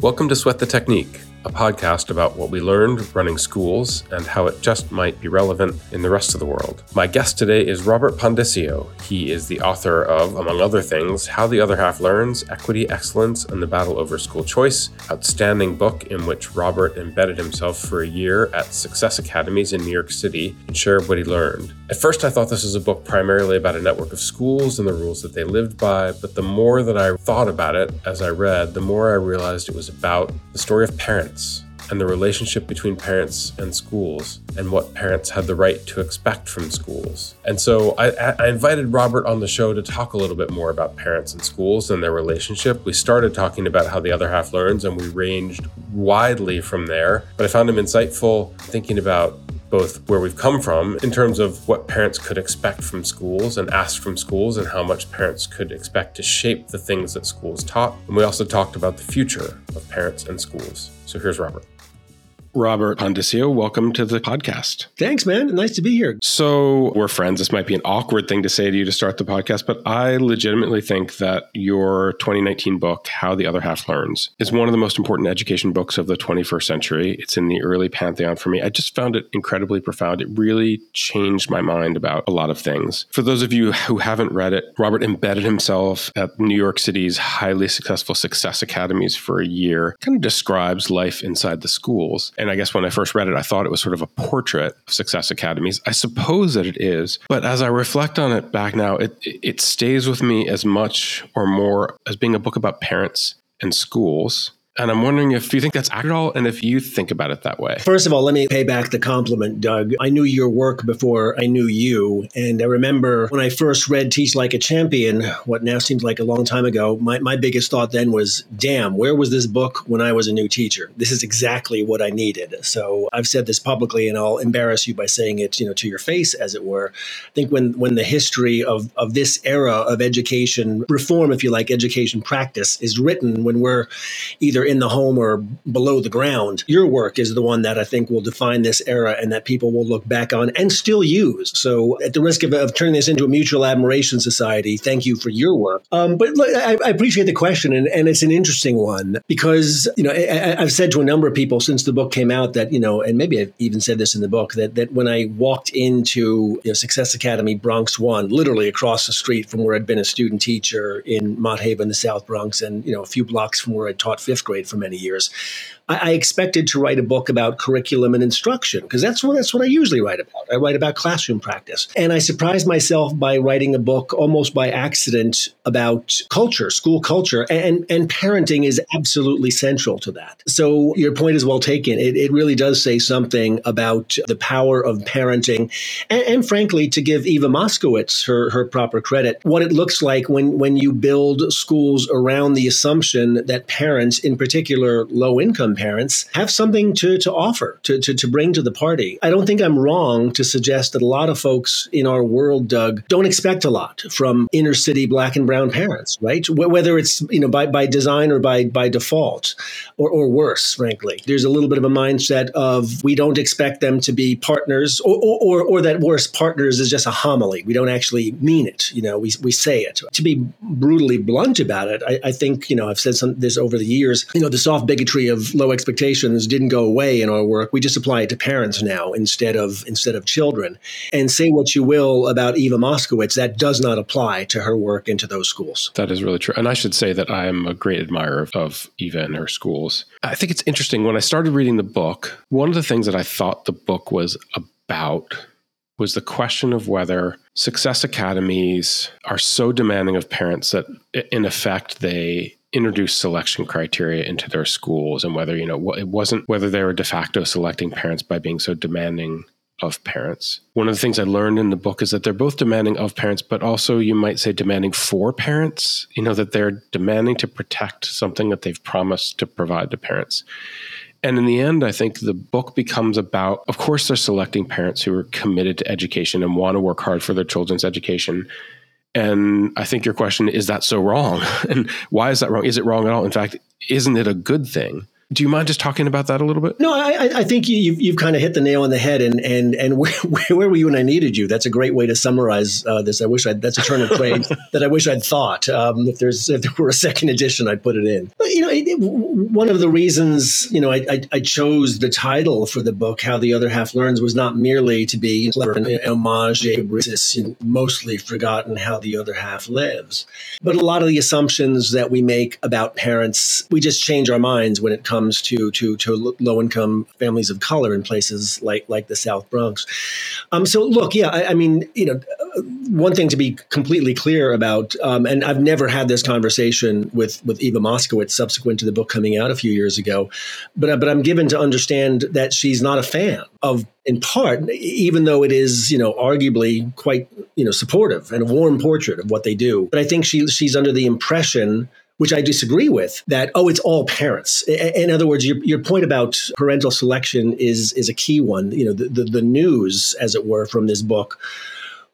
Welcome to Sweat the Technique, a podcast about what we learned running schools and how it just might be relevant in the rest of the world. My guest today is Robert Pondiscio. He is the author of, among other things, How the Other Half Learns, Equity, Excellence, and the Battle Over School Choice, outstanding book in which Robert embedded himself for a year at success academies in New York City and shared what he learned. At first, I thought this was a book primarily about a network of schools and the rules that they lived by, but the more that I thought about it as I read, the more I realized it was about the story of parents and the relationship between parents and schools and what parents had the right to expect from schools. And so I, I, invited Robert on the show to talk a little bit more about parents and schools and their relationship. We started talking about how the other half learns and we ranged widely from there, but I found him insightful thinking about both where we've come from in terms of what parents could expect from schools and ask from schools and how much parents could expect to shape the things that schools taught. And we also talked about the future of parents and schools. So here's Robert. Robert Pondiscio, welcome to the podcast. Thanks, man. Nice to be here. So, we're friends. This might be an awkward thing to say to you to start the podcast, but I legitimately think that your 2019 book, How the Other Half Learns, is one of the most important education books of the 21st century. It's in the early pantheon for me. I just found it incredibly profound. It really changed my mind about a lot of things. For those of you who haven't read it, Robert embedded himself at New York City's highly successful success academies for a year, kind of describes life inside the schools. And I guess when I first read it, I thought it was sort of a portrait of success academies. I suppose that it is, but as I reflect on it back now, it it stays with me as much or more as being a book about parents and schools and I'm wondering if you think that's accurate at all and if you think about it that way. First of all, let me pay back the compliment, Doug. I knew your work before I knew you. And I remember when I first read Teach Like a Champion, what now seems like a long time ago, my, my biggest thought then was, damn, where was this book when I was a new teacher? This is exactly what I needed. So I've said this publicly and I'll embarrass you by saying it, you know, to your face, as it were. I think when when the history of, of this era of education reform, if you like, education practice is written when we're either in the home or below the ground. Your work is the one that I think will define this era and that people will look back on and still use. So, at the risk of, of turning this into a mutual admiration society, thank you for your work. Um, but look, I, I, appreciate the question, and, and, it's an interesting one because you know I, have said to a number of people since the book came out that you know, and maybe I've even said this in the book that that when I walked into you know, Success Academy Bronx One, literally across the street from where I'd been a student teacher in Mott Haven, the South Bronx, and you know a few blocks from where I taught fifth grade for many years. I, I expected to write a book about curriculum and instruction because that's what that's what I usually write about. I write about classroom practice, and I surprised myself by writing a book almost by accident about culture, school culture, and and parenting is absolutely central to that. So your point is well taken. It, it really does say something about the power of parenting, and, and frankly, to give Eva Moskowitz her her proper credit, what it looks like when when you build schools around the assumption that parents, in particular low income parents have something to, to offer, to, to, to bring to the party. I don't think I'm wrong to suggest that a lot of folks in our world, Doug, don't expect a lot from inner city black and brown parents, right? Whether it's, you know, by, by design or by, by default or, or worse, frankly. There's a little bit of a mindset of we don't expect them to be partners or, or, or that worse, partners is just a homily. We don't actually mean it. You know, we, we say it. To be brutally blunt about it, I, I think, you know, I've said some, this over the years, you know, the soft bigotry of low expectations didn't go away in our work. We just apply it to parents now instead of instead of children. And say what you will about Eva Moskowitz, that does not apply to her work into those schools. That is really true. And I should say that I am a great admirer of, of Eva and her schools. I think it's interesting when I started reading the book, one of the things that I thought the book was about was the question of whether success academies are so demanding of parents that in effect they introduce selection criteria into their schools and whether you know it wasn't whether they were de facto selecting parents by being so demanding of parents. One of the things I learned in the book is that they're both demanding of parents, but also you might say demanding for parents. You know, that they're demanding to protect something that they've promised to provide to parents. And in the end, I think the book becomes about, of course, they're selecting parents who are committed to education and want to work hard for their children's education. And I think your question is that so wrong? and why is that wrong? Is it wrong at all? In fact, isn't it a good thing Do you mind just talking about that a little bit? No, I, I think you, have you've kind of hit the nail on the head. And and and where, where were you when I needed you? That's a great way to summarize uh, this. I wish I that's a turn of phrase that I wish I'd thought. Um, if there's if there were a second edition, I'd put it in. But, you know, it, it, one of the reasons you know I, I, I, chose the title for the book, "How the Other Half Learns," was not merely to be clever and homage to mostly forgotten how the other half lives, but a lot of the assumptions that we make about parents, we just change our minds when it comes to to to low income families of color in places like like the South Bronx. Um, so look, yeah, I, I, mean, you know, one thing to be completely clear about, um, and I've never had this conversation with with Eva Moskowitz subsequent to the book coming out a few years ago, but but I'm given to understand that she's not a fan of in part, even though it is, you know, arguably quite, you know, supportive and a warm portrait of what they do. But I think she she's under the impression which I disagree with, that, oh, it's all parents. In other words, your, your point about parental selection is, is a key one. You know, the, the, the news, as it were, from this book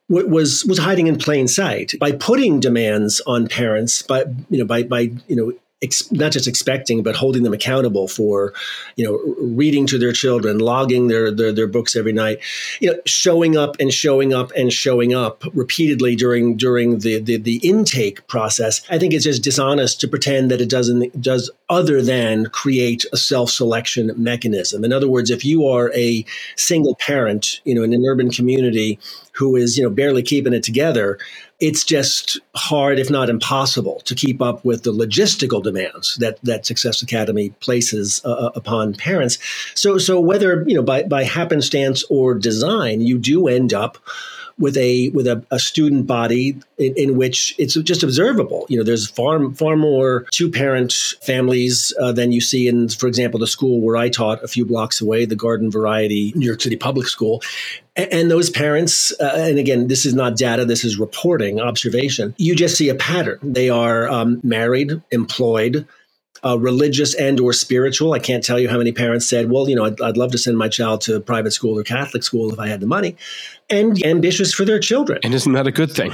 was was hiding in plain sight by putting demands on parents by you know by by you know ex- not just expecting, but holding them accountable for, you know, reading to their children, logging their, their, their books every night, you know, showing up and showing up and showing up repeatedly during during the, the the intake process. I think it's just dishonest to pretend that it doesn't does other than create a self selection mechanism. In other words, if you are a single parent, you know, in an urban community who is, you know, barely keeping it together, it's just hard, if not impossible, to keep up with the logistical demands that that Success Academy places uh, uh, upon parents. So, so whether you know by by happenstance or design, you do end up with a with a, a student body in, in, which it's just observable. You know, there's far far more two parent families uh, than you see in, for example, the school where I taught a few blocks away, the Garden Variety New York City Public School. And, those parents, uh, and again, this is not data, this is reporting, observation. You just see a pattern. They are um, married, employed uh, religious and or spiritual. I can't tell you how many parents said, "Well, you know, I'd, I'd, love to send my child to private school or Catholic school if I had the money," and ambitious for their children. And isn't that a good thing?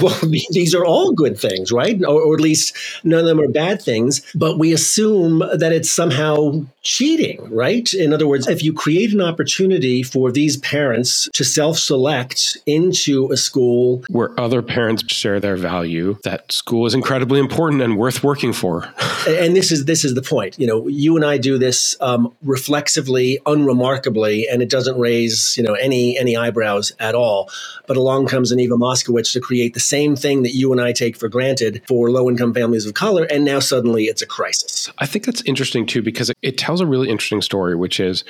Well, these are all good things, right? Or, or, at least none of them are bad things. But we assume that it's somehow cheating, right? In other words, if you create an opportunity for these parents to self select into a school where other parents share their value, that school is incredibly important and worth working for. and this is this is the point. You know, you and I do this um, reflexively, unremarkably, and it doesn't raise you know any any eyebrows at all. But along comes an Eva Moskowitz to create the same thing that you and I take for granted for low income families of color, and now suddenly it's a crisis. I think that's interesting too because it tells a really interesting story, which is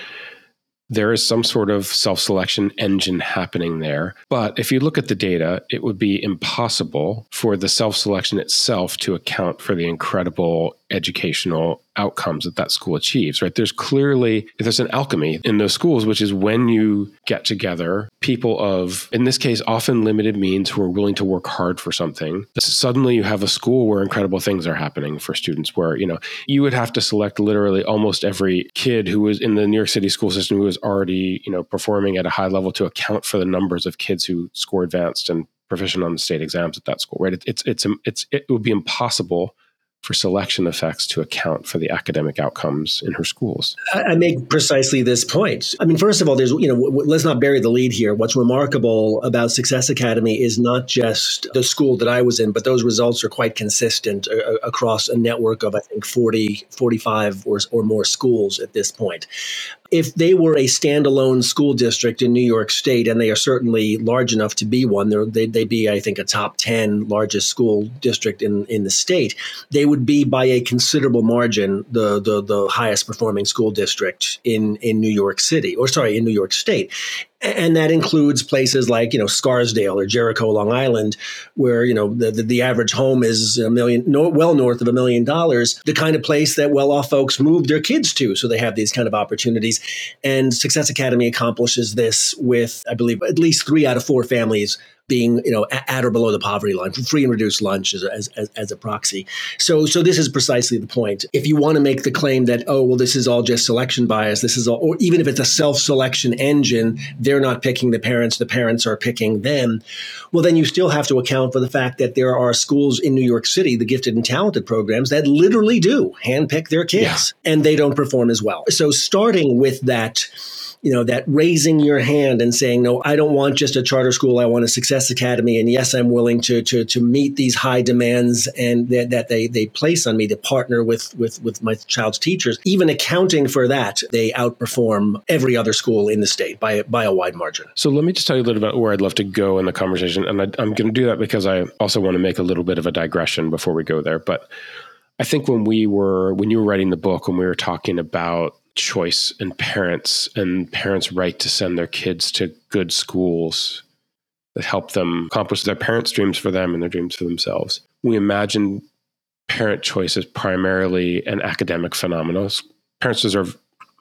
there is some sort of self selection engine happening there. But if you look at the data, it would be impossible for the self selection itself to account for the incredible educational outcomes that that school achieves right? There's clearly there's an alchemy in those schools which is when you get together people of in this case often limited means who are willing to work hard for something suddenly you have a school where incredible things are happening for students where you know you would have to select literally almost every kid who was in the new york city school system who was already you know performing at a high level to account for the numbers of kids who score advanced and proficient on the state exams at that school right? It, it's it's it's it would be impossible for selection effects to account for the academic outcomes in her schools. I make precisely this point. I mean, first of all, there's, you know, let's not bury the lead here. What's remarkable about Success Academy is not just the school that I was in, but those results are quite consistent uh, uh, across a network of, I think, 40, 45 or, or more schools at this point if they were a standalone school district in New York State, and they are certainly large enough to be one, they'd, they'd be, I think, a top 10 largest school district in, in the state, they would be by a considerable margin the, the, the highest performing school district in, in New York City, or sorry, in New York State and that includes places like you know Scarsdale or Jericho, Long Island, where you know the the, the average home is a million, no, well north of a million dollars. The kind of place that well-off folks move their kids to, so they have these kind of opportunities. And Success Academy accomplishes this with, I believe, at least three out of four families being you know at or below the poverty line, free and reduced lunch as, as, as, a proxy. So so this is precisely the point. If you want to make the claim that oh well this is all just selection bias, this is all, or even if it's a self selection engine, they're not picking the parents, the parents are picking them. Well, then you still have to account for the fact that there are schools in New York City, the gifted and talented programs that literally do handpick their kids, yeah. and they don't perform as well. So starting with that you know, that raising your hand and saying, no, I don't want just a charter school. I want a success academy. And yes, I'm willing to, to, to meet these high demands and that, that they, they place on me to partner with, with, with my child's teachers. Even accounting for that, they outperform every other school in the state by, by a wide margin. So let me just tell you a little bit about where I'd love to go in the conversation. And I, I'm going to do that because I also want to make a little bit of a digression before we go there. But I think when we were, when you were writing the book, when we were talking about choice and parents and parents' right to send their kids to good schools that help them accomplish their parents' dreams for them and their dreams for themselves. We imagine parent choice as primarily an academic phenomenon. Parents deserve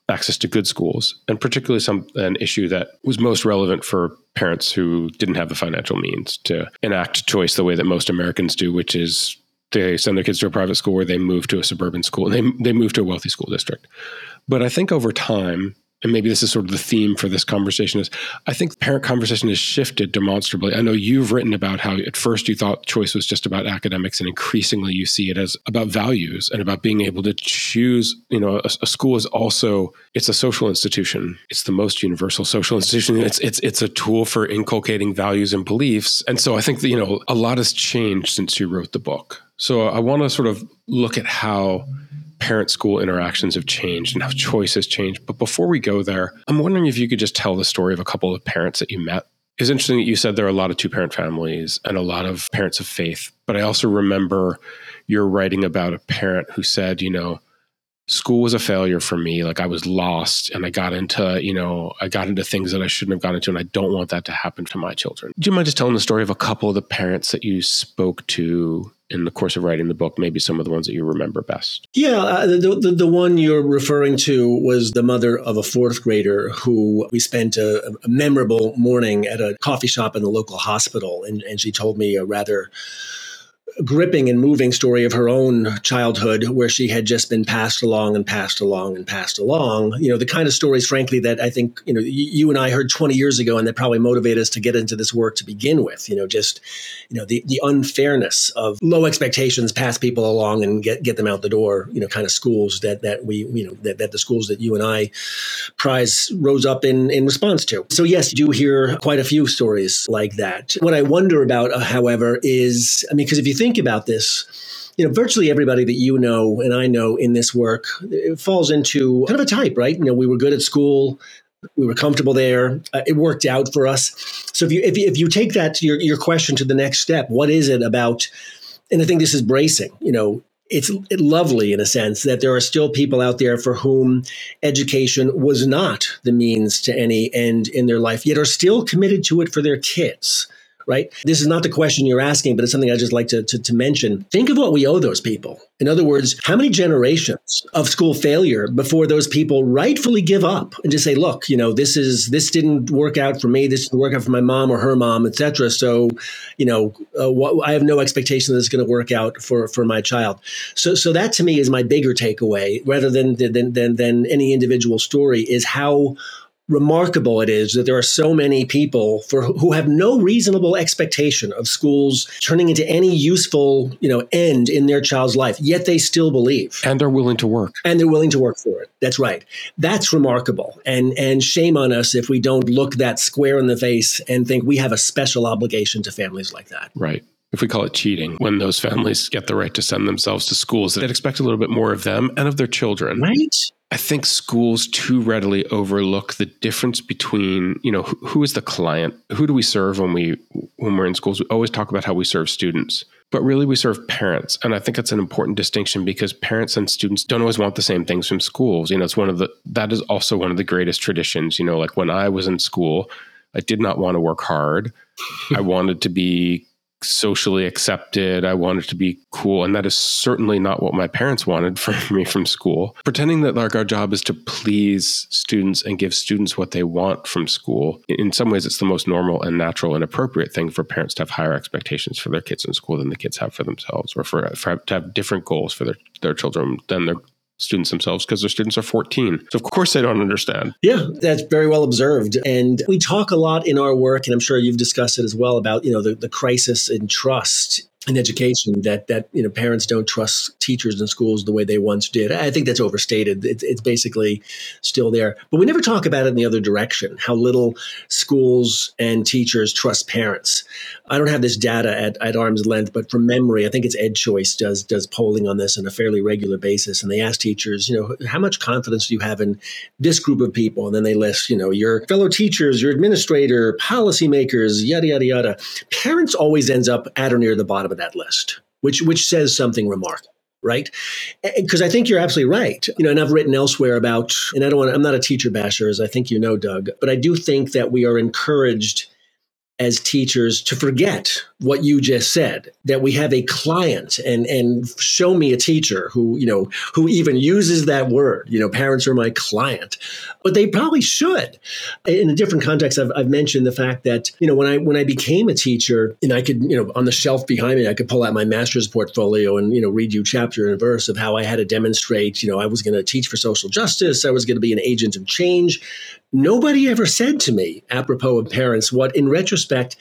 access to good schools, and particularly some an issue that was most relevant for parents who didn't have the financial means to enact choice the way that most Americans do, which is they send their kids to a private school or they move to a suburban school and they, they move to a wealthy school district. But I think over time, and maybe this is sort of the theme for this conversation is I think the parent conversation has shifted demonstrably. I know you've written about how at first you thought choice was just about academics and increasingly you see it as about values and about being able to choose, you know, a, a school is also it's a social institution. It's the most universal social institution. It's it's it's a tool for inculcating values and beliefs. And so I think that, you know, a lot has changed since you wrote the book. So I want to sort of look at how parent school interactions have changed and how choice has changed. But before we go there, I'm wondering if you could just tell the story of a couple of parents that you met. It's interesting that you said there are a lot of two parent families and a lot of parents of faith. But I also remember you're writing about a parent who said, you know, school was a failure for me. Like I was lost and I got into, you know, I got into things that I shouldn't have gotten into. And I don't want that to happen to my children. Do you mind just telling the story of a couple of the parents that you spoke to in the course of writing the book, maybe some of the ones that you remember best? Yeah, uh, the, the, the, one you're referring to was the mother of a fourth grader who we spent a, a memorable morning at a coffee shop in the local hospital. And, and she told me a rather gripping and moving story of her own childhood where she had just been passed along and passed along and passed along. You know the kind of stories frankly that i think you know you and i heard 20 years ago and that probably motivated us to get into this work to begin with you know just you know the, the unfairness of low expectations pass people along and get, get them out the door you know kind of schools that that we you know that, that the schools that you and i prize rose up in in response to. So yes you do hear quite a few stories like that. What i wonder about uh, however is i mean because if you think about this, you know, virtually everybody that you know and I know in this work falls into kind of a type, right? You know, we were good at school, we were comfortable there, uh, it worked out for us. So if you if you, if you take that to your your question to the next step, what is it about? And I think this is bracing. You know, it's lovely in a sense that there are still people out there for whom education was not the means to any end in their life, yet are still committed to it for their kids right? This is not the question you're asking, but it's something I just like to, to, to mention. Think of what we owe those people. In other words, how many generations of school failure before those people rightfully give up and just say, look, you know, this is this didn't work out for me, this didn't work out for my mom or her mom, etc. So, you know, uh, what, I have no expectation that it's going to work out for for my child. So, so that to me is my bigger takeaway, rather than than than, than any individual story, is how remarkable it is that there are so many people for who have no reasonable expectation of schools turning into any useful you know end in their child's life yet they still believe. And they're willing to work. And they're willing to work for it. That's right. That's remarkable. And and shame on us if we don't look that square in the face and think we have a special obligation to families like that. Right. If we call it cheating, when those families get the right to send themselves to schools that expect a little bit more of them and of their children. Right. I think schools too readily overlook the difference between, you know, who, who is the client? Who do we serve when we when we're in schools? We always talk about how we serve students, but really we serve parents. And I think it's an important distinction because parents and students don't always want the same things from schools. You know, it's one of the that is also one of the greatest traditions, you know, like when I was in school, I did not want to work hard. I wanted to be socially accepted. I wanted to be cool. And that is certainly not what my parents wanted from me from school. Pretending that like our job is to please students and give students what they want from school. In some ways, it's the most normal and natural and appropriate thing for parents to have higher expectations for their kids in school than the kids have for themselves or for, for to have different goals for their, their children than their students themselves because their students are 14. So, of course, they don't understand. Yeah, that's very well observed. And we talk a lot in our work, and I'm sure you've discussed it as well, about, you know, the, the crisis in trust in education that that you know parents don't trust teachers in schools the way they once did. I think that's overstated. It's, it's basically still there, but we never talk about it in the other direction. How little schools and teachers trust parents. I don't have this data at, at arm's length, but from memory, I think it's EdChoice does does polling on this on a fairly regular basis, and they ask teachers, you know, how much confidence do you have in this group of people, and then they list, you know, your fellow teachers, your administrator, policymakers, yada yada yada. Parents always ends up at or near the bottom of that list, which which says something remarkable right? Because I think you're absolutely right. You know, and I've written elsewhere about, and I don't want, I'm not a teacher basher, as I think you know, Doug, but I do think that we are encouraged as teachers to forget what you just said that we have a client and and show me a teacher who you know who even uses that word you know parents are my client. But they probably should. In a different context I've, I've mentioned the fact that you know when i when i became a teacher and i could you know on the shelf behind me i could pull out my master's portfolio and you know read you chapter and verse of how i had to demonstrate you know i was going to teach for social justice i was going to be an agent of change Nobody ever said to me, apropos of parents, what in retrospect,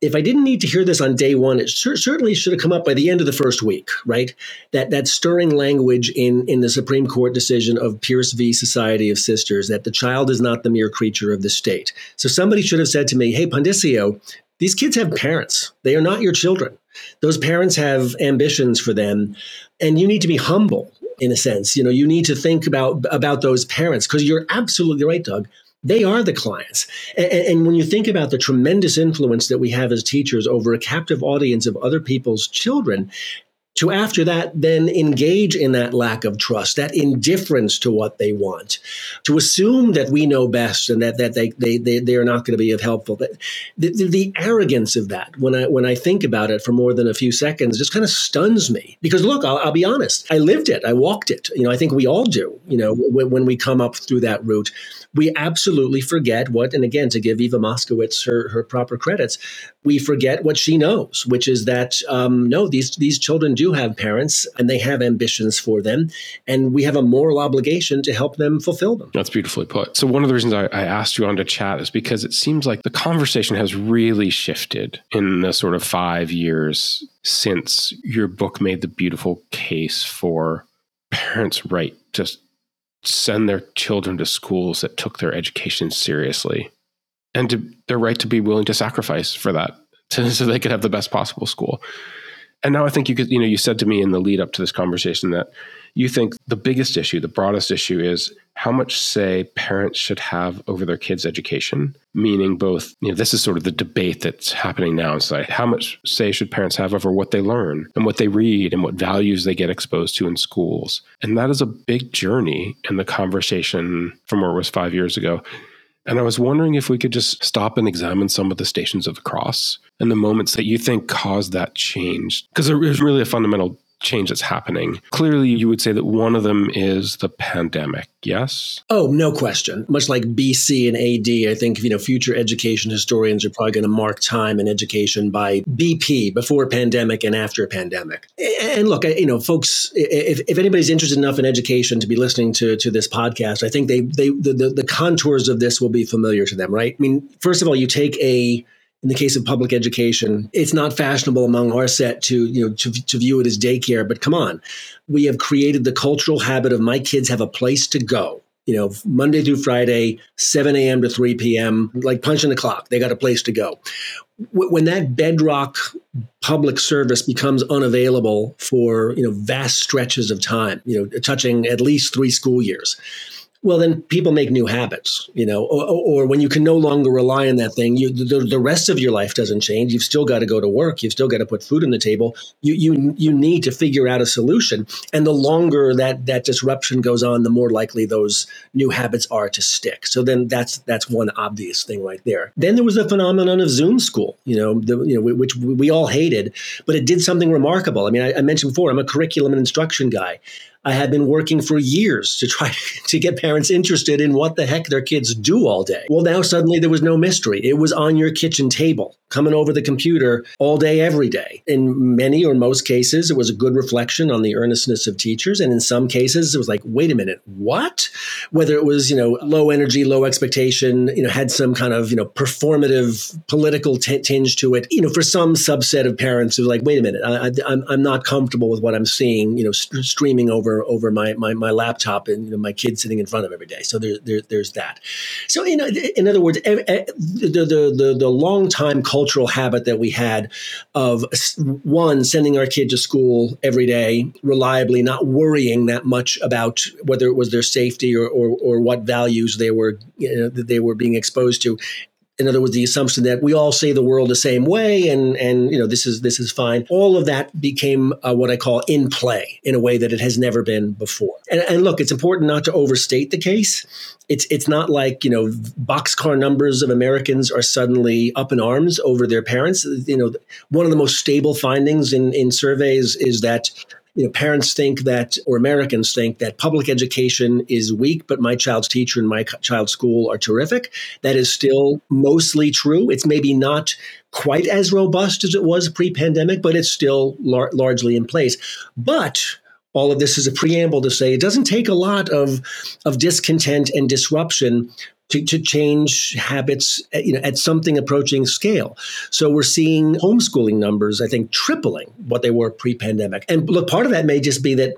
if I didn't need to hear this on day one, it cer- certainly should have come up by the end of the first week, right? That that stirring language in in the Supreme Court decision of Pierce v. Society of Sisters that the child is not the mere creature of the state. So somebody should have said to me, "Hey, Pondiscio, these kids have parents. They are not your children. Those parents have ambitions for them, and you need to be humble in a sense. You know, you need to think about about those parents because you're absolutely right, Doug. They are the clients. And, and, when you think about the tremendous influence that we have as teachers over a captive audience of other people's children, to after that then engage in that lack of trust, that indifference to what they want, to assume that we know best and that, that they, they, they, they are not going to be of helpful. The, the, the, arrogance of that, when I, when I think about it for more than a few seconds, just kind of stuns me. Because look, I'll, I'll be honest, I lived it, I walked it. You know, I think we all do, you know, when, when we come up through that route we absolutely forget what, and again, to give Eva Moskowitz her, her proper credits, we forget what she knows, which is that um, no, these these children do have parents and they have ambitions for them, and we have a moral obligation to help them fulfill them. That's beautifully put. So one of the reasons I, I asked you on to chat is because it seems like the conversation has really shifted in the sort of five years since your book made the beautiful case for parents' right to send their children to schools that took their education seriously and to their right to be willing to sacrifice for that to, so they could have the best possible school. And now I think you could, you know, you said to me in the lead up to this conversation that you think the biggest issue, the broadest issue is how much say parents should have over their kids' education, meaning both, you know, this is sort of the debate that's happening now in society. How much say should parents have over what they learn and what they read and what values they get exposed to in schools? And that is a big journey in the conversation from where it was five years ago. And I was wondering if we could just stop and examine some of the stations of the cross and the moments that you think caused that change. Because it was really a fundamental change that's happening. Clearly, you would say that one of them is the pandemic, yes? Oh, no question. Much like BC and AD, I think, you know, future education historians are probably going to mark time in education by BP, before pandemic and after pandemic. And look, you know, folks, if, if anybody's interested enough in education to be listening to, to this podcast, I think they, they the, the, the contours of this will be familiar to them, right? I mean, first of all, you take a in the case of public education, it's not fashionable among our set to, you know, to, to view it as daycare, but come on. We have created the cultural habit of my kids have a place to go. You know, Monday through Friday, 7 a.m. to 3 p.m., like punching the clock. They got a place to go. When that bedrock public service becomes unavailable for, you know, vast stretches of time, you know, touching at least three school years, well then people make new habits you know or, or, when you can no longer rely on that thing you the, the rest of your life doesn't change. You've still got to go to work. You've still got to put food on the table. You you you need to figure out a solution. And the longer that that disruption goes on the more likely those new habits are to stick. So then that's that's one obvious thing right there. Then there was the phenomenon of zoom school you know the, you know which we all hated but it did something remarkable. I mean I, I mentioned before i'm a curriculum and instruction guy I had been working for years to try to get parents interested in what the heck their kids do all day. Well, now suddenly there was no mystery. It was on your kitchen table, coming over the computer all day, every day. In many or most cases, it was a good reflection on the earnestness of teachers. And in some cases, it was like, wait a minute, what? Whether it was, you know, low energy, low expectation, you know, had some kind of, you know, performative political t- tinge to it. You know, for some subset of parents, it was like, wait a minute, I, am not comfortable with what I'm seeing, you know, st- streaming over over over my my, my laptop and you know, my kids sitting in front of every day. So there, there there's that. So you know, in other words, the the the, the long time cultural habit that we had of one sending our kid to school every day reliably, not worrying that much about whether it was their safety or or, or what values they were you know, that they were being exposed to, in other words, the assumption that we all see the world the same way, and and you know this is this is fine. All of that became uh, what I call in play in a way that it has never been before. And, and look, it's important not to overstate the case. It's it's not like you know boxcar numbers of Americans are suddenly up in arms over their parents. You know, one of the most stable findings in in surveys is that you know, parents think that, or Americans think that public education is weak, but my child's teacher and my child's school are terrific. That is still mostly true. It's maybe not quite as robust as it was pre pandemic, but it's still lar- largely in place. But all of this is a preamble to say it doesn't take a lot of, of discontent and disruption to, to change habits uh, you know, at something approaching scale. So we're seeing homeschooling numbers, I think, tripling what they were pre pandemic. And look, part of that may just be that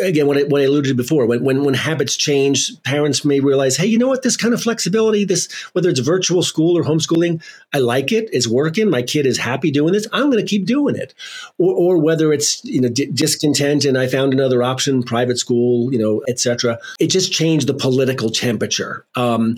again what I, what I alluded to before when, when when habits change parents may realize hey you know what? This kind of flexibility this whether it's virtual school or homeschooling i like it. It's working. My kid is happy doing this. I'm going to keep doing it. Or, or whether it's you know d- discontent and i found another option private school you know etc it just changed the political temperature. Um,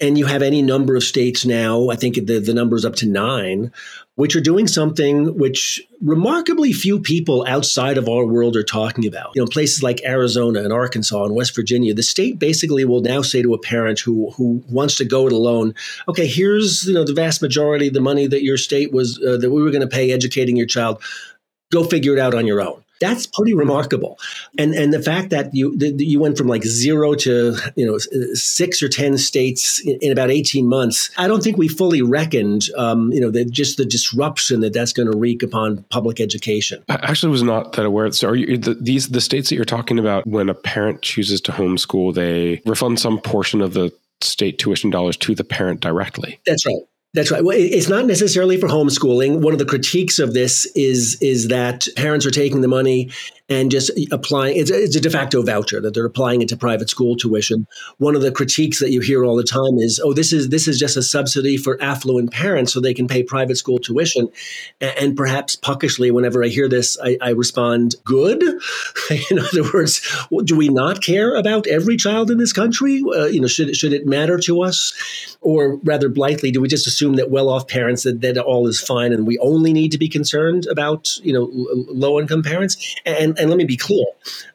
and you have any number of states now i think the, the number is up to nine which are doing something which remarkably few people outside of our world are talking about. You know, places like Arizona and Arkansas and West Virginia, the state basically will now say to a parent who who wants to go it alone, okay, here's you know the vast majority of the money that your state was uh, that we were going to pay educating your child. Go figure it out on your own. That's pretty remarkable, and and the fact that you that you went from like zero to you know six or ten states in, in about eighteen months. I don't think we fully reckoned, um, you know, that just the disruption that that's going to wreak upon public education. I actually was not that aware. So, are you the, these the states that you're talking about? When a parent chooses to homeschool, they refund some portion of the state tuition dollars to the parent directly. That's right. That's right. Well, it's not necessarily for homeschooling. One of the critiques of this is is that parents are taking the money and just applying it's a, it's a de facto voucher that they're applying it to private school tuition. One of the critiques that you hear all the time is, "Oh, this is this is just a subsidy for affluent parents so they can pay private school tuition." And, and perhaps puckishly, whenever I hear this, I, I respond, "Good." in other words, do we not care about every child in this country? Uh, you know, should should it matter to us, or rather blithely, do we just assume that well-off parents that, that all is fine and we only need to be concerned about you know low-income parents? And and let me be clear.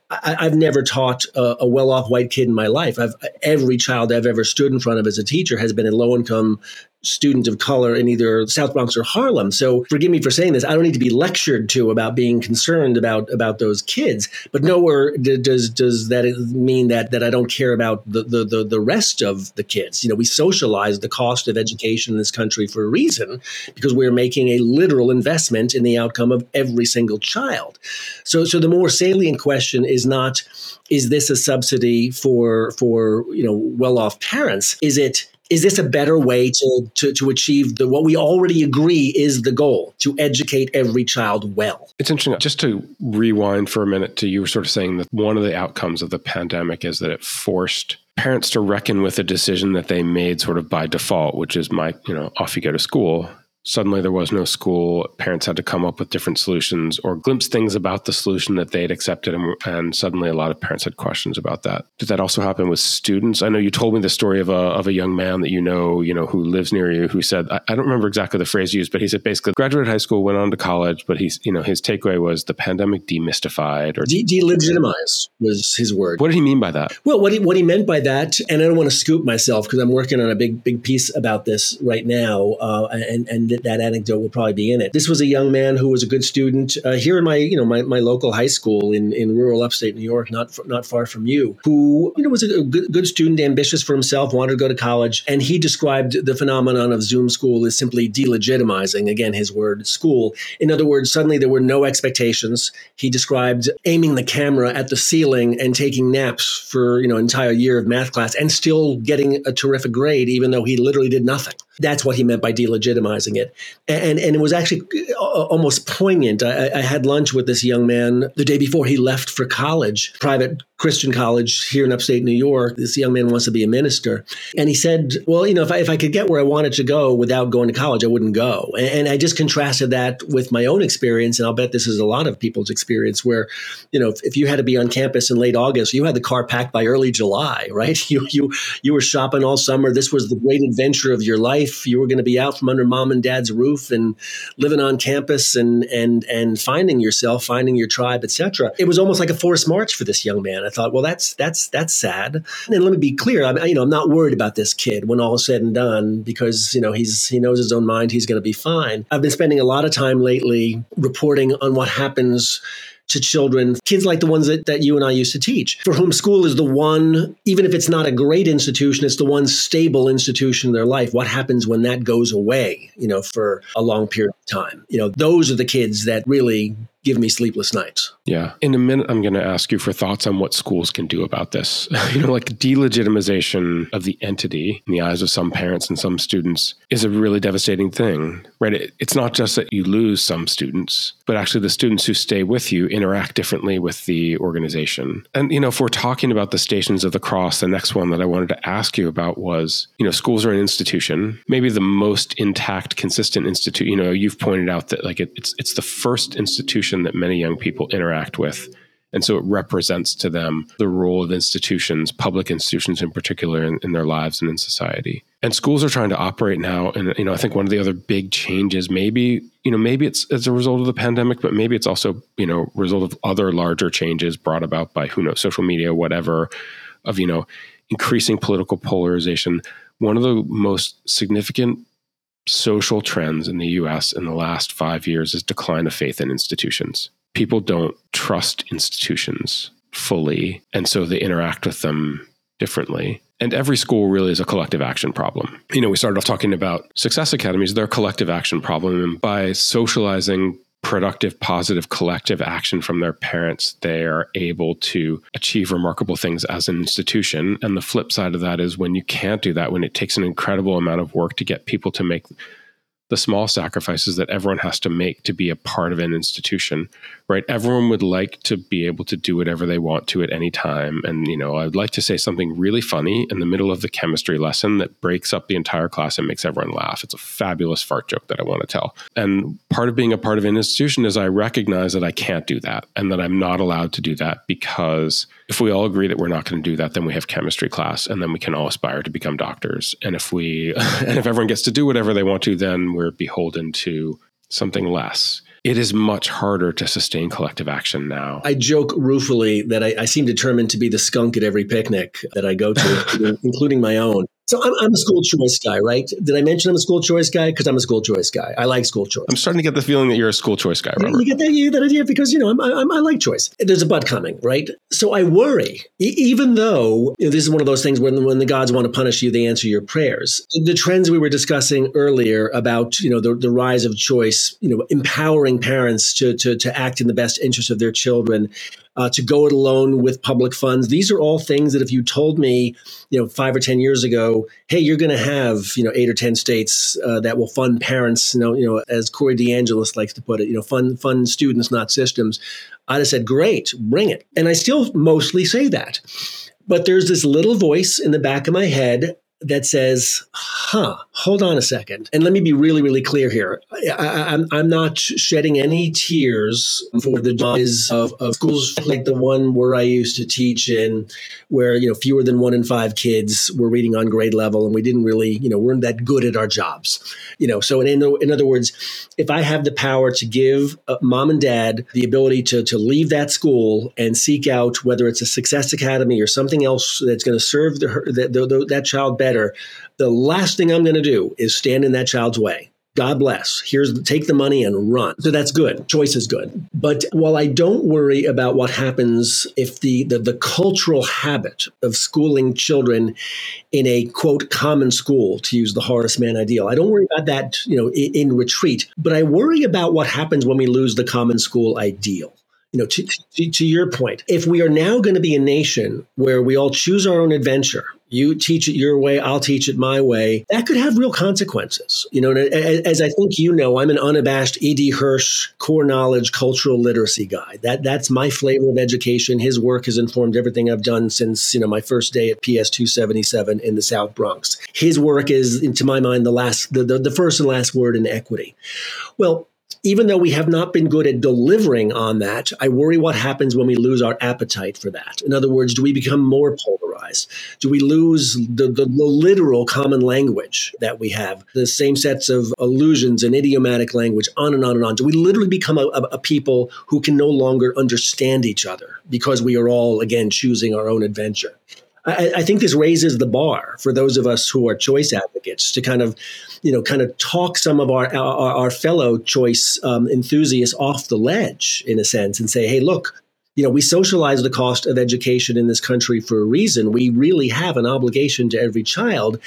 I, have never taught a, a, well-off white kid in my life. I've, every child I've ever stood in front of as a teacher has been a low-income student of color in either South Bronx or Harlem. So forgive me for saying this. I don't need to be lectured to about being concerned about about those kids. But nowhere does does that mean that that I don't care about the the the, the rest of the kids. You know, we socialize the cost of education in this country for a reason because we're making a literal investment in the outcome of every single child. So so the more salient question is not is this a subsidy for for you know well off parents? Is it is this a better way to, to, to achieve the what we already agree is the goal to educate every child well? It's interesting just to rewind for a minute to you were sort of saying that one of the outcomes of the pandemic is that it forced parents to reckon with a decision that they made sort of by default which is my you know off you go to school suddenly there was no school. Parents had to come up with different solutions or glimpse things about the solution that they'd accepted. And, and, suddenly a lot of parents had questions about that. Did that also happen with students? I know you told me the story of a, of a young man that you know, you know, who lives near you who said, I, I don't remember exactly the phrase used, but he said basically graduated high school, went on to college, but he's, you know, his takeaway was the pandemic demystified or De- delegitimized was his word. What did he mean by that? Well, what he, what he meant by that, and I don't want to scoop myself because I'm working on a big, big piece about this right now. Uh, and, and that anecdote will probably be in it. This was a young man who was a good student uh, here in my, you know, my, my local high school in, in rural upstate New York, not not far from you, who you know was a good, good student, ambitious for himself, wanted to go to college, and he described the phenomenon of Zoom school as simply delegitimizing. Again, his word, school. In other words, suddenly there were no expectations. He described aiming the camera at the ceiling and taking naps for you know entire year of math class and still getting a terrific grade, even though he literally did nothing. That's what he meant by delegitimizing it. And, and it was actually uh, almost poignant. I, I had lunch with this young man the day before he left for college, private Christian college here in upstate New York. This young man wants to be a minister. And he said, Well, you know, if I, if I could get where I wanted to go without going to college, I wouldn't go. And, and I just contrasted that with my own experience. And I'll bet this is a lot of people's experience where, you know, if, if you had to be on campus in late August, you had the car packed by early July, right? You, you, you were shopping all summer. This was the great adventure of your life. You were going to be out from under mom and dad's roof and living on campus and, and, and finding yourself, finding your tribe, etc. It was almost like a forced march for this young man. Thought, well, that's that's that's sad. And let me be clear, I'm, you know, I'm not worried about this kid when all is said and done because you know he's he knows his own mind. He's going to be fine. I've been spending a lot of time lately reporting on what happens to children, kids like the ones that, that you and I used to teach, for whom school is the one, even if it's not a great institution, it's the one stable institution in their life. What happens when that goes away, you know, for a long period of time? You know, those are the kids that really give me sleepless nights. Yeah. In a minute, I'm going to ask you for thoughts on what schools can do about this. you know, like delegitimization of the entity in the eyes of some parents and some students is a really devastating thing, right? It, it's not just that you lose some students, but actually the students who stay with you interact differently with the organization. And, you know, if we're talking about the Stations of the Cross, the next one that I wanted to ask you about was, you know, schools are an institution, maybe the most intact, consistent institute. You know, you've pointed out that like it, it's it's the first institution institution that many young people interact with. And so it represents to them the role of institutions, public institutions in particular, in, in, their lives and in society. And schools are trying to operate now. And you know, I think one of the other big changes, maybe you know, maybe it's as a result of the pandemic, but maybe it's also you know, result of other larger changes brought about by who knows, social media, whatever, of you know, increasing political polarization. One of the most significant social trends in the US in the last five years is decline of faith in institutions. People don't trust institutions fully, and so they interact with them differently. And every school really is a collective action problem. You know, we started off talking about success academies, they're a collective action problem. And by socializing productive, positive, collective action from their parents, they are able to achieve remarkable things as an institution. And the flip side of that is when you can't do that, when it takes an incredible amount of work to get people to make the small sacrifices that everyone has to make to be a part of an institution, right? Everyone would like to be able to do whatever they want to at any time. And, you know, I'd like to say something really funny in the middle of the chemistry lesson that breaks up the entire class and makes everyone laugh. It's a fabulous fart joke that I want to tell. And part of being a part of an institution is I recognize that I can't do that and that I'm not allowed to do that because if we all agree that we're not going to do that, then we have chemistry class and then we can all aspire to become doctors. And if we, and if everyone gets to do whatever they want to, then we're beholden to something less. It is much harder to sustain collective action now. I joke ruefully that I, I seem determined to be the skunk at every picnic that I go to, including my own. So I'm, I'm, a school choice guy, right? Did I mention I'm a school choice guy? Because I'm a school choice guy. I like school choice. I'm starting to get the feeling that you're a school choice guy, Robert. You get that, you get that idea because you know I'm, I'm, i like choice. There's a but coming, right? So I worry, e- even though you know, this is one of those things when when the gods want to punish you, they answer your prayers. The trends we were discussing earlier about you know the, the rise of choice, you know, empowering parents to to to act in the best interest of their children uh, to go it alone with public funds. These are all things that if you told me, you know, five or ten years ago, hey, you're going to have you know eight or ten states uh, that will fund parents, you know, you know, as Corey DeAngelis likes to put it, you know, fund fund students, not systems. I'd have said, great, bring it, and I still mostly say that. But there's this little voice in the back of my head that says, huh, hold on a second. And let me be really, really clear here. I, am not shedding any tears for the demise of, of schools like the one where I used to teach in, where, you know, fewer than one in five kids were reading on grade level and we didn't really, you know, weren't that good at our jobs. You know, so in, in other words, if I have the power to give uh, mom and dad the ability to, to leave that school and seek out whether it's a success academy or something else that's going to serve the, the, the, that child better, the last thing I'm going to do is stand in that child's way. God bless. Here's take the money and run. So that's good. Choice is good. But while I don't worry about what happens if the, the, the cultural habit of schooling children in a quote common school, to use the Horace Mann ideal, I don't worry about that, you know, in, in retreat. But I worry about what happens when we lose the common school ideal you know, to, to, to, your point, if we are now going to be a nation where we all choose our own adventure, you teach it your way, I'll teach it my way, that could have real consequences. You know, as I think you know, I'm an unabashed E.D. Hirsch core knowledge, cultural literacy guy. That that's my flavor of education. His work has informed everything I've done since you know my first day at PS 277 in the South Bronx. His work is, to my mind, the last, the, the, the first and last word in equity. Well, even though we have not been good at delivering on that, I worry what happens when we lose our appetite for that. In other words, do we become more polarized? Do we lose the, the, the literal common language that we have, the same sets of allusions and idiomatic language, on and on and on? Do we literally become a, a, a people who can no longer understand each other because we are all, again, choosing our own adventure? I, I, think this raises the bar for those of us who are choice advocates to kind of, you know, kind of talk some of our our, our fellow choice um, enthusiasts off the ledge in a sense and say, hey, look, you know, we socialize the cost of education in this country for a reason. We really have an obligation to every child.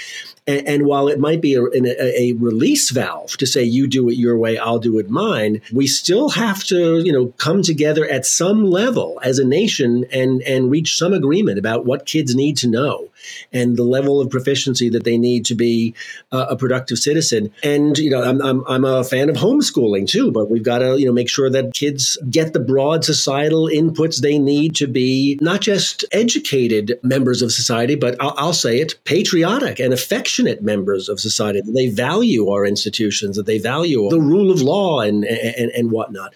And, and while it might be a, a, a, release valve to say, you do it your way, I'll do it mine, we still have to, you know, come together at some level as a nation and, and reach some agreement about what kids need to know and the level of proficiency that they need to be uh, a productive citizen. And, you know, I'm, I'm, I'm a fan of homeschooling too, but we've got to, you know, make sure that kids get the broad societal inputs they need to be not just educated members of society, but I'll, I'll say it, patriotic and affectionate passionate members of society, that they value our institutions, that they value the rule of law and, and, and whatnot.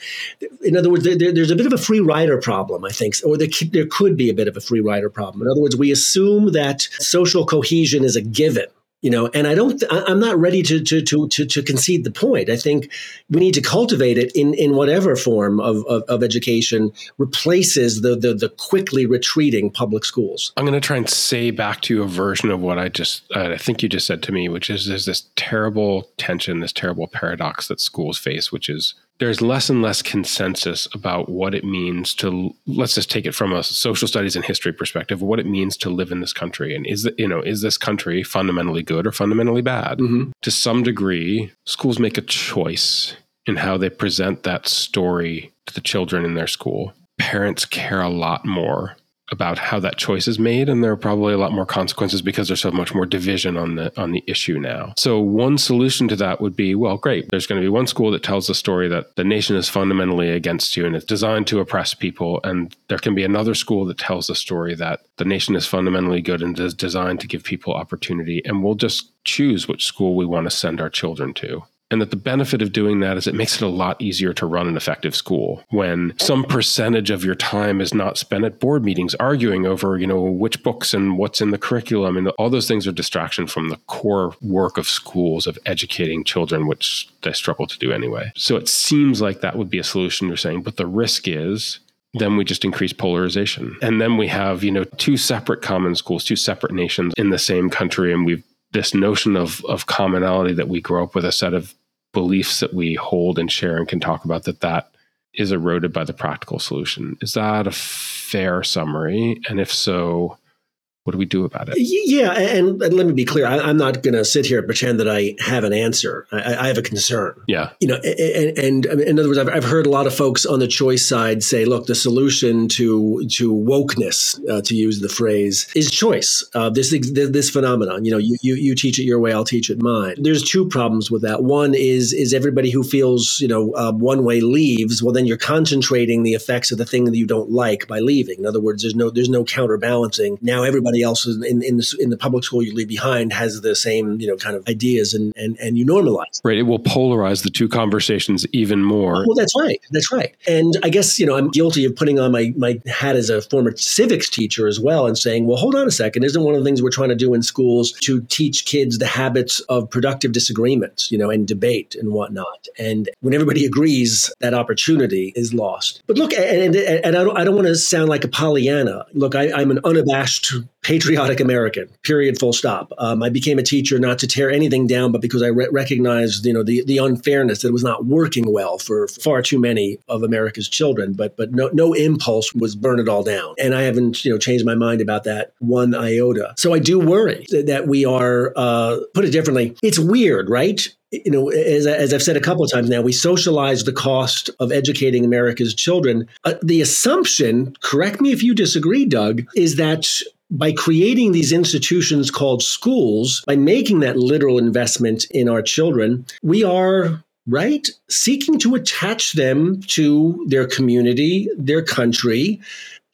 In other words, there, there's a bit of a free rider problem, I think, or there, there could be a bit of a free rider problem. In other words, we assume that social cohesion is a given you know and i don't i'm not ready to, to to to to concede the point. I think we need to cultivate it in in whatever form of of, of education replaces the, the the quickly retreating public schools. I'm going to try and say back to you a version of what i just uh, i think you just said to me which is there's this terrible tension this terrible paradox that schools face which is there's less and less consensus about what it means to let's just take it from a social studies and history perspective what it means to live in this country. And is you know is this country fundamentally good or fundamentally bad? Mm-hmm. to some degree schools make a choice in how they present that story to the children in their school. Parents care a lot more about how that choice is made and there are probably a lot more consequences because there's so much more division on the on the issue now. So one solution to that would be well great there's going to be one school that tells the story that the nation is fundamentally against you and it's designed to oppress people and there can be another school that tells the story that the nation is fundamentally good and is designed to give people opportunity and we'll just choose which school we want to send our children to. And that the benefit of doing that is it makes it a lot easier to run an effective school when some percentage of your time is not spent at board meetings arguing over, you know, which books and what's in the curriculum. And all those things are distraction from the core work of schools of educating children, which they struggle to do anyway. So it seems like that would be a solution you're saying. But the risk is then we just increase polarization. And then we have, you know, two separate common schools, two separate nations in the same country. And we've this notion of of commonality that we grow up with a set of beliefs that we hold and share and can talk about that that is eroded by the practical solution. Is that a fair summary? And if so, what do we do about it? Yeah, and, and let me be clear. I, am not going to sit here and pretend that I have an answer. I, I have a concern. Yeah, you know, and, and, and in other words, I've, I've, heard a lot of folks on the choice side say, "Look, the solution to to wokeness, uh, to use the phrase, is choice. Uh, this this phenomenon. You know, you, you you teach it your way, I'll teach it mine. There's two problems with that. One is is everybody who feels you know uh, one way leaves. Well, then you're concentrating the effects of the thing that you don't like by leaving. In other words, there's no there's no counterbalancing. Now everybody everybody else in in the, in the public school you leave behind has the same you know kind of ideas and and and you normalize. Right. It will polarize the two conversations even more. Well, that's right. That's right. And I guess you know I'm guilty of putting on my my hat as a former civics teacher as well and saying, well, hold on a second. Isn't one of the things we're trying to do in schools to teach kids the habits of productive disagreements, you know, and debate and whatnot? And when everybody agrees, that opportunity is lost. But look, and, and, and I don't, I don't want to sound like a Pollyanna. Look, I, I'm an unabashed patriotic American. Period. Full stop. Um, I became a teacher not to tear anything down, but because I re- recognized, you know, the the unfairness that it was not working well for far too many of America's children. But but no no impulse was burn it all down, and I haven't you know changed my mind about that one iota. So I do worry that we are. Uh, put it differently, it's weird, right? you know, as, as, I've said a couple of times now, we socialize the cost of educating America's children. Uh, the assumption, correct me if you disagree, Doug, is that by creating these institutions called schools, by making that literal investment in our children, we are right seeking to attach them to their community, their country,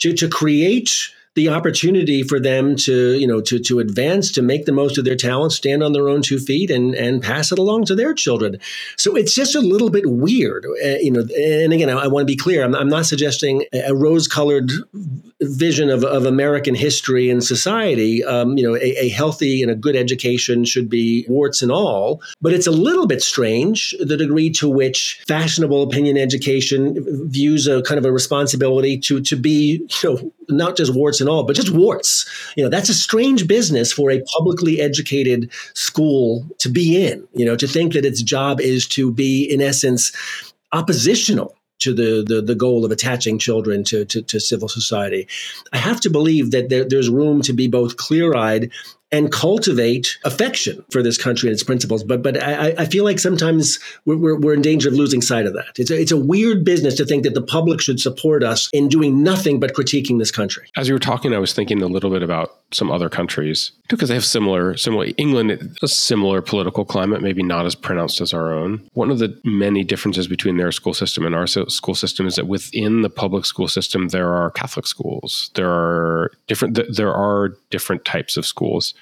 to, to create the opportunity for them to, you know, to, to advance, to make the most of their talents stand on their own two feet, and and pass it along to their children. So it's just a little bit weird, uh, you know. And again, I, I want to be clear. I'm, I'm not suggesting a rose-colored vision of, of American history and society. Um, you know, a, a healthy and a good education should be warts and all. But it's a little bit strange the degree to which fashionable opinion education views a kind of a responsibility to to be, you know, not just warts and and all, but just warts. You know, that's a strange business for a publicly educated school to be in, you know, to think that its job is to be, in essence, oppositional to the, the, the goal of attaching children to, to, to civil society. I have to believe that there, there's room to be both clear eyed and cultivate affection for this country and its principles. But but I, I feel like sometimes we're, we're, in danger of losing sight of that. It's a, it's a weird business to think that the public should support us in doing nothing but critiquing this country. As you were talking, I was thinking a little bit about some other countries because they have similar similar England a similar political climate, maybe not as pronounced as our own. One of the many differences between their school system and our school system is that within the public school system there are Catholic schools. There are different there are different types of schools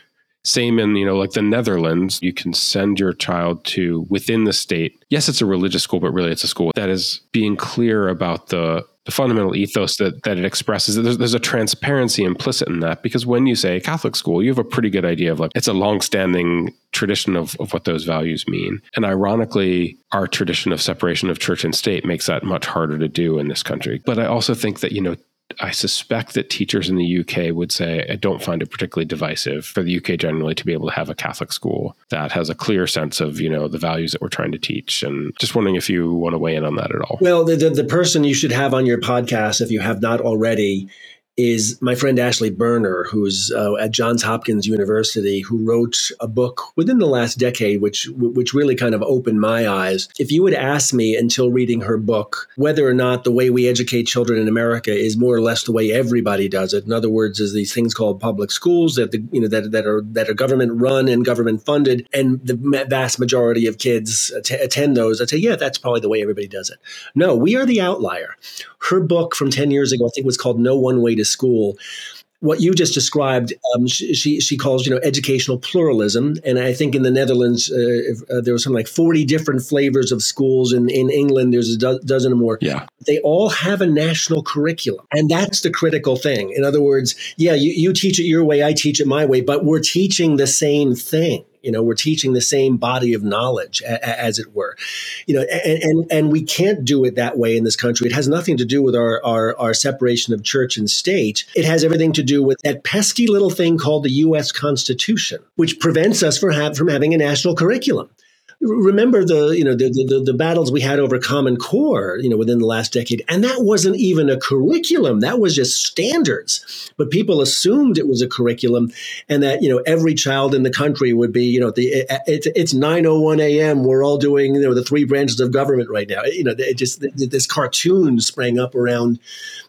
same in, you know, like the Netherlands, you can send your child to within the state. Yes, it's a religious school, but really it's a school that is being clear about the the fundamental ethos that, that it expresses. There's, there's a transparency implicit in that because when you say catholic school you have a pretty good idea of like it's a long-standing tradition of, of what those values mean. And ironically our tradition of separation of church and state makes that much harder to do in this country. But i also think that you know I suspect that teachers in the UK would say, I don't find it particularly divisive for the UK generally to be able to have a Catholic school that has a clear sense of, you know, the values that we're trying to teach. And just wondering if you want to weigh in on that at all. Well, the, the, the person you should have on your podcast, if you have not already, is my friend Ashley Berner, who's uh, at Johns Hopkins University, who wrote a book within the last decade, which which really kind of opened my eyes. If you would ask me until reading her book whether or not the way we educate children in America is more or less the way everybody does it, in other words, is these things called public schools that the, you know that that are that are government run and government funded, and the vast majority of kids attend those, I'd say, yeah, that's probably the way everybody does it. No, we are the outlier her book from 10 years ago, I think was called No One Way to School. What you just described, um, she, she, she calls you know educational pluralism, and I think in the Netherlands uh, uh, there was something like forty different flavors of schools. In in England, there's a do- dozen or more. Yeah, they all have a national curriculum, and that's the critical thing. In other words, yeah, you, you teach it your way, I teach it my way, but we're teaching the same thing you know, we're teaching the same body of knowledge, a, as it were. You know, and, and and we can't do it that way in this country. It has nothing to do with our our, our separation of church and state. It has everything to do with that pesky little thing called the U.S. Constitution, which prevents us from, from having a national curriculum remember the you know the, the, the battles we had over common core you know within the last decade and that wasn't even a curriculum. That was just standards. But people assumed it was a curriculum and that you know every child in the country would be you know the it, it's it's 901 a.m we're all doing you know the three branches of government right now. You know it just this cartoon sprang up around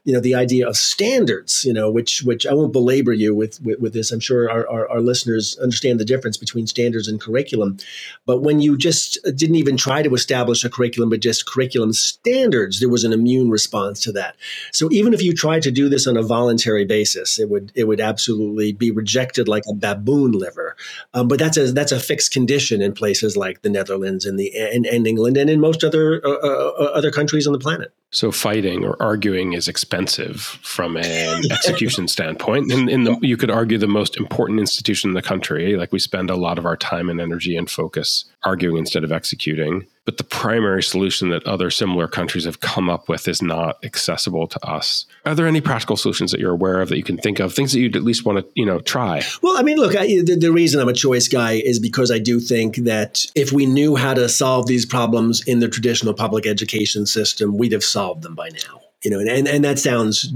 you know the idea of standards you know which which i won't belabor you with with, with this. I'm sure our, our, our listeners understand the difference between standards and curriculum. But when you just didn't even try to establish a curriculum, but just curriculum standards, there was an immune response to that. So even if you tried to do this on a voluntary basis, it would it would absolutely be rejected like a baboon liver. Um, but that's a that's a fixed condition in places like the Netherlands and the and, and England and in most other uh, uh, uh other countries on the planet. So fighting or arguing is expensive from an execution standpoint. And in the, you could argue the most important institution in the country, like we spend a lot of our time and energy and focus arguing instead of executing. But the primary solution that other similar countries have come up with is not accessible to us. Are there any practical solutions that you're aware of that you can think of, things that you'd at least want to, you know, try? Well, I mean, look, I, the, the reason I'm a choice guy is because I do think that if we knew how to solve these problems in the traditional public education system, we'd have solved them by now you know, and, and that sounds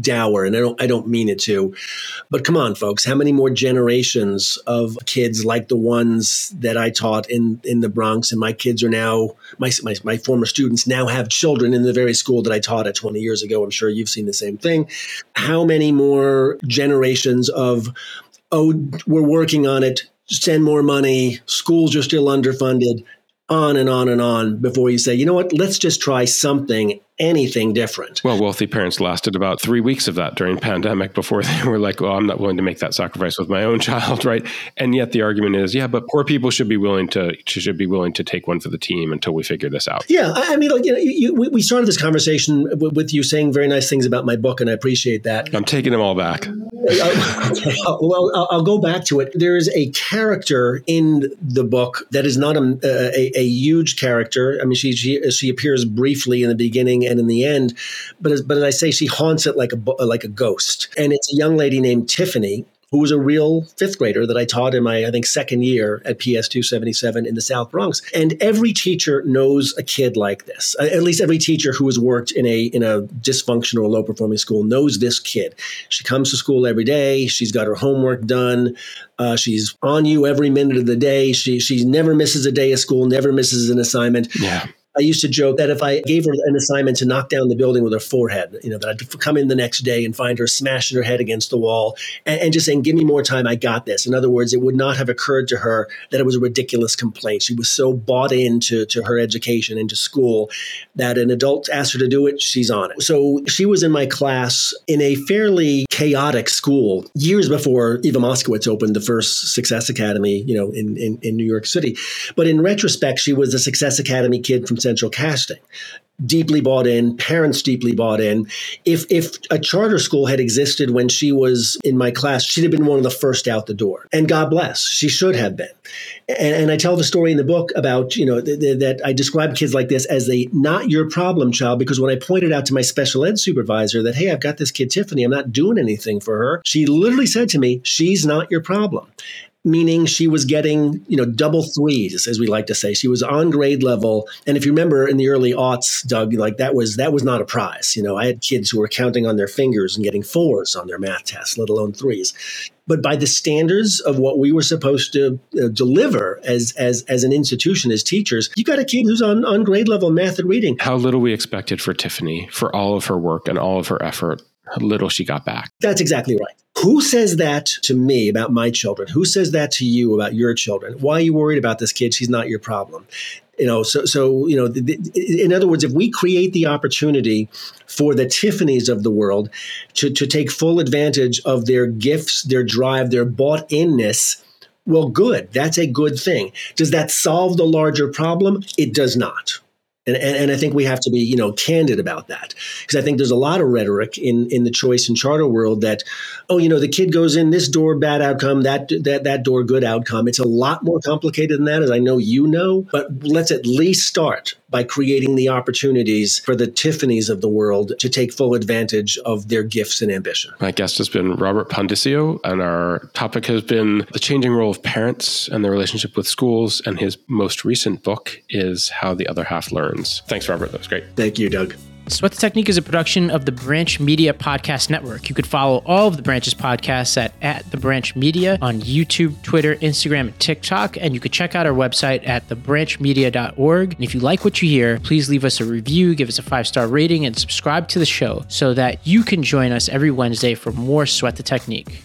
dour, and I don't I don't mean it to, but come on, folks, how many more generations of kids like the ones that I taught in in the Bronx, and my kids are now my my, my former students now have children in the very school that I taught at 20 years ago. I'm sure you've seen the same thing. How many more generations of oh, we're working on it. Send more money. Schools are still underfunded on and on and on before you say, you know what, let's just try something anything different. Well, wealthy parents lasted about three weeks of that during pandemic before they were like, well, I'm not willing to make that sacrifice with my own child, right? And yet the argument is, yeah, but poor people should be willing to should be willing to take one for the team until we figure this out. Yeah, I mean, like you know, you, we started this conversation with you saying very nice things about my book, and I appreciate that. I'm taking them all back. Uh, uh, well, I'll, I'll, go back to it. There is a character in the book that is not a, uh, a, a huge character. I mean, she, she she appears briefly in the beginning and in the end. But as, but as I say, she haunts it like a like a ghost. And it's a young lady named Tiffany who was a real fifth grader that I taught in my, I think, second year at PS 277 in the South Bronx. And every teacher knows a kid like this. At least every teacher who has worked in a in a dysfunctional or low performing school knows this kid. She comes to school every day. She's got her homework done. Uh, she's on you every minute of the day. She she never misses a day of school, never misses an assignment. Yeah. I used to joke that if I gave her an assignment to knock down the building with her forehead, you know, that I'd come in the next day and find her smashing her head against the wall and, and, just saying, give me more time, I got this. In other words, it would not have occurred to her that it was a ridiculous complaint. She was so bought into to her education, into school, that an adult asked her to do it, she's on it. So she was in my class in a fairly chaotic school years before Eva Moskowitz opened the first Success Academy, you know, in, in, in New York City. But in retrospect, she was a Success Academy kid from casting deeply bought in, parents deeply bought in. If if a charter school had existed when she was in my class, she'd have been one of the first out the door. And God bless, she should have been. And, and I tell the story in the book about you know th- th- that I describe kids like this as a not your problem child because when I pointed out to my special ed supervisor that hey I've got this kid Tiffany I'm not doing anything for her, she literally said to me she's not your problem meaning she was getting, you know, double threes, as we like to say. She was on grade level. And if you remember in the early aughts, Doug, like that was that was not a prize. You know, I had kids who were counting on their fingers and getting fours on their math tests, let alone threes. But by the standards of what we were supposed to uh, deliver as as as an institution as teachers, you got a kid who's on on grade level math and reading. How little we expected for Tiffany for all of her work and all of her effort little she got back. That's exactly right. Who says that to me about my children? Who says that to you about your children? Why are you worried about this kid? She's not your problem. You know, so so you know, in other words, if we create the opportunity for the Tiffany's of the world to to take full advantage of their gifts, their drive, their bought inness, well, good. That's a good thing. Does that solve the larger problem? It does not. And, and, and, I think we have to be, you know, candid about that because I think there's a lot of rhetoric in, in the choice and charter world that, oh, you know, the kid goes in this door, bad outcome, that that that door, good outcome. It's a lot more complicated than that, as I know you know. But let's at least start by creating the opportunities for the Tiffany's of the world to take full advantage of their gifts and ambition. My guest has been Robert Pondiscio, and our topic has been the changing role of parents and their relationship with schools. And his most recent book is How the Other Half Learns. Thanks, Robert. That was great. Thank you, Doug. Sweat the Technique is a production of the Branch Media Podcast Network. You could follow all of the Branch's podcasts at, at the Branch Media on YouTube, Twitter, Instagram, and TikTok. And you could check out our website at thebranchmedia.org. And if you like what you hear, please leave us a review, give us a five star rating, and subscribe to the show so that you can join us every Wednesday for more Sweat the Technique.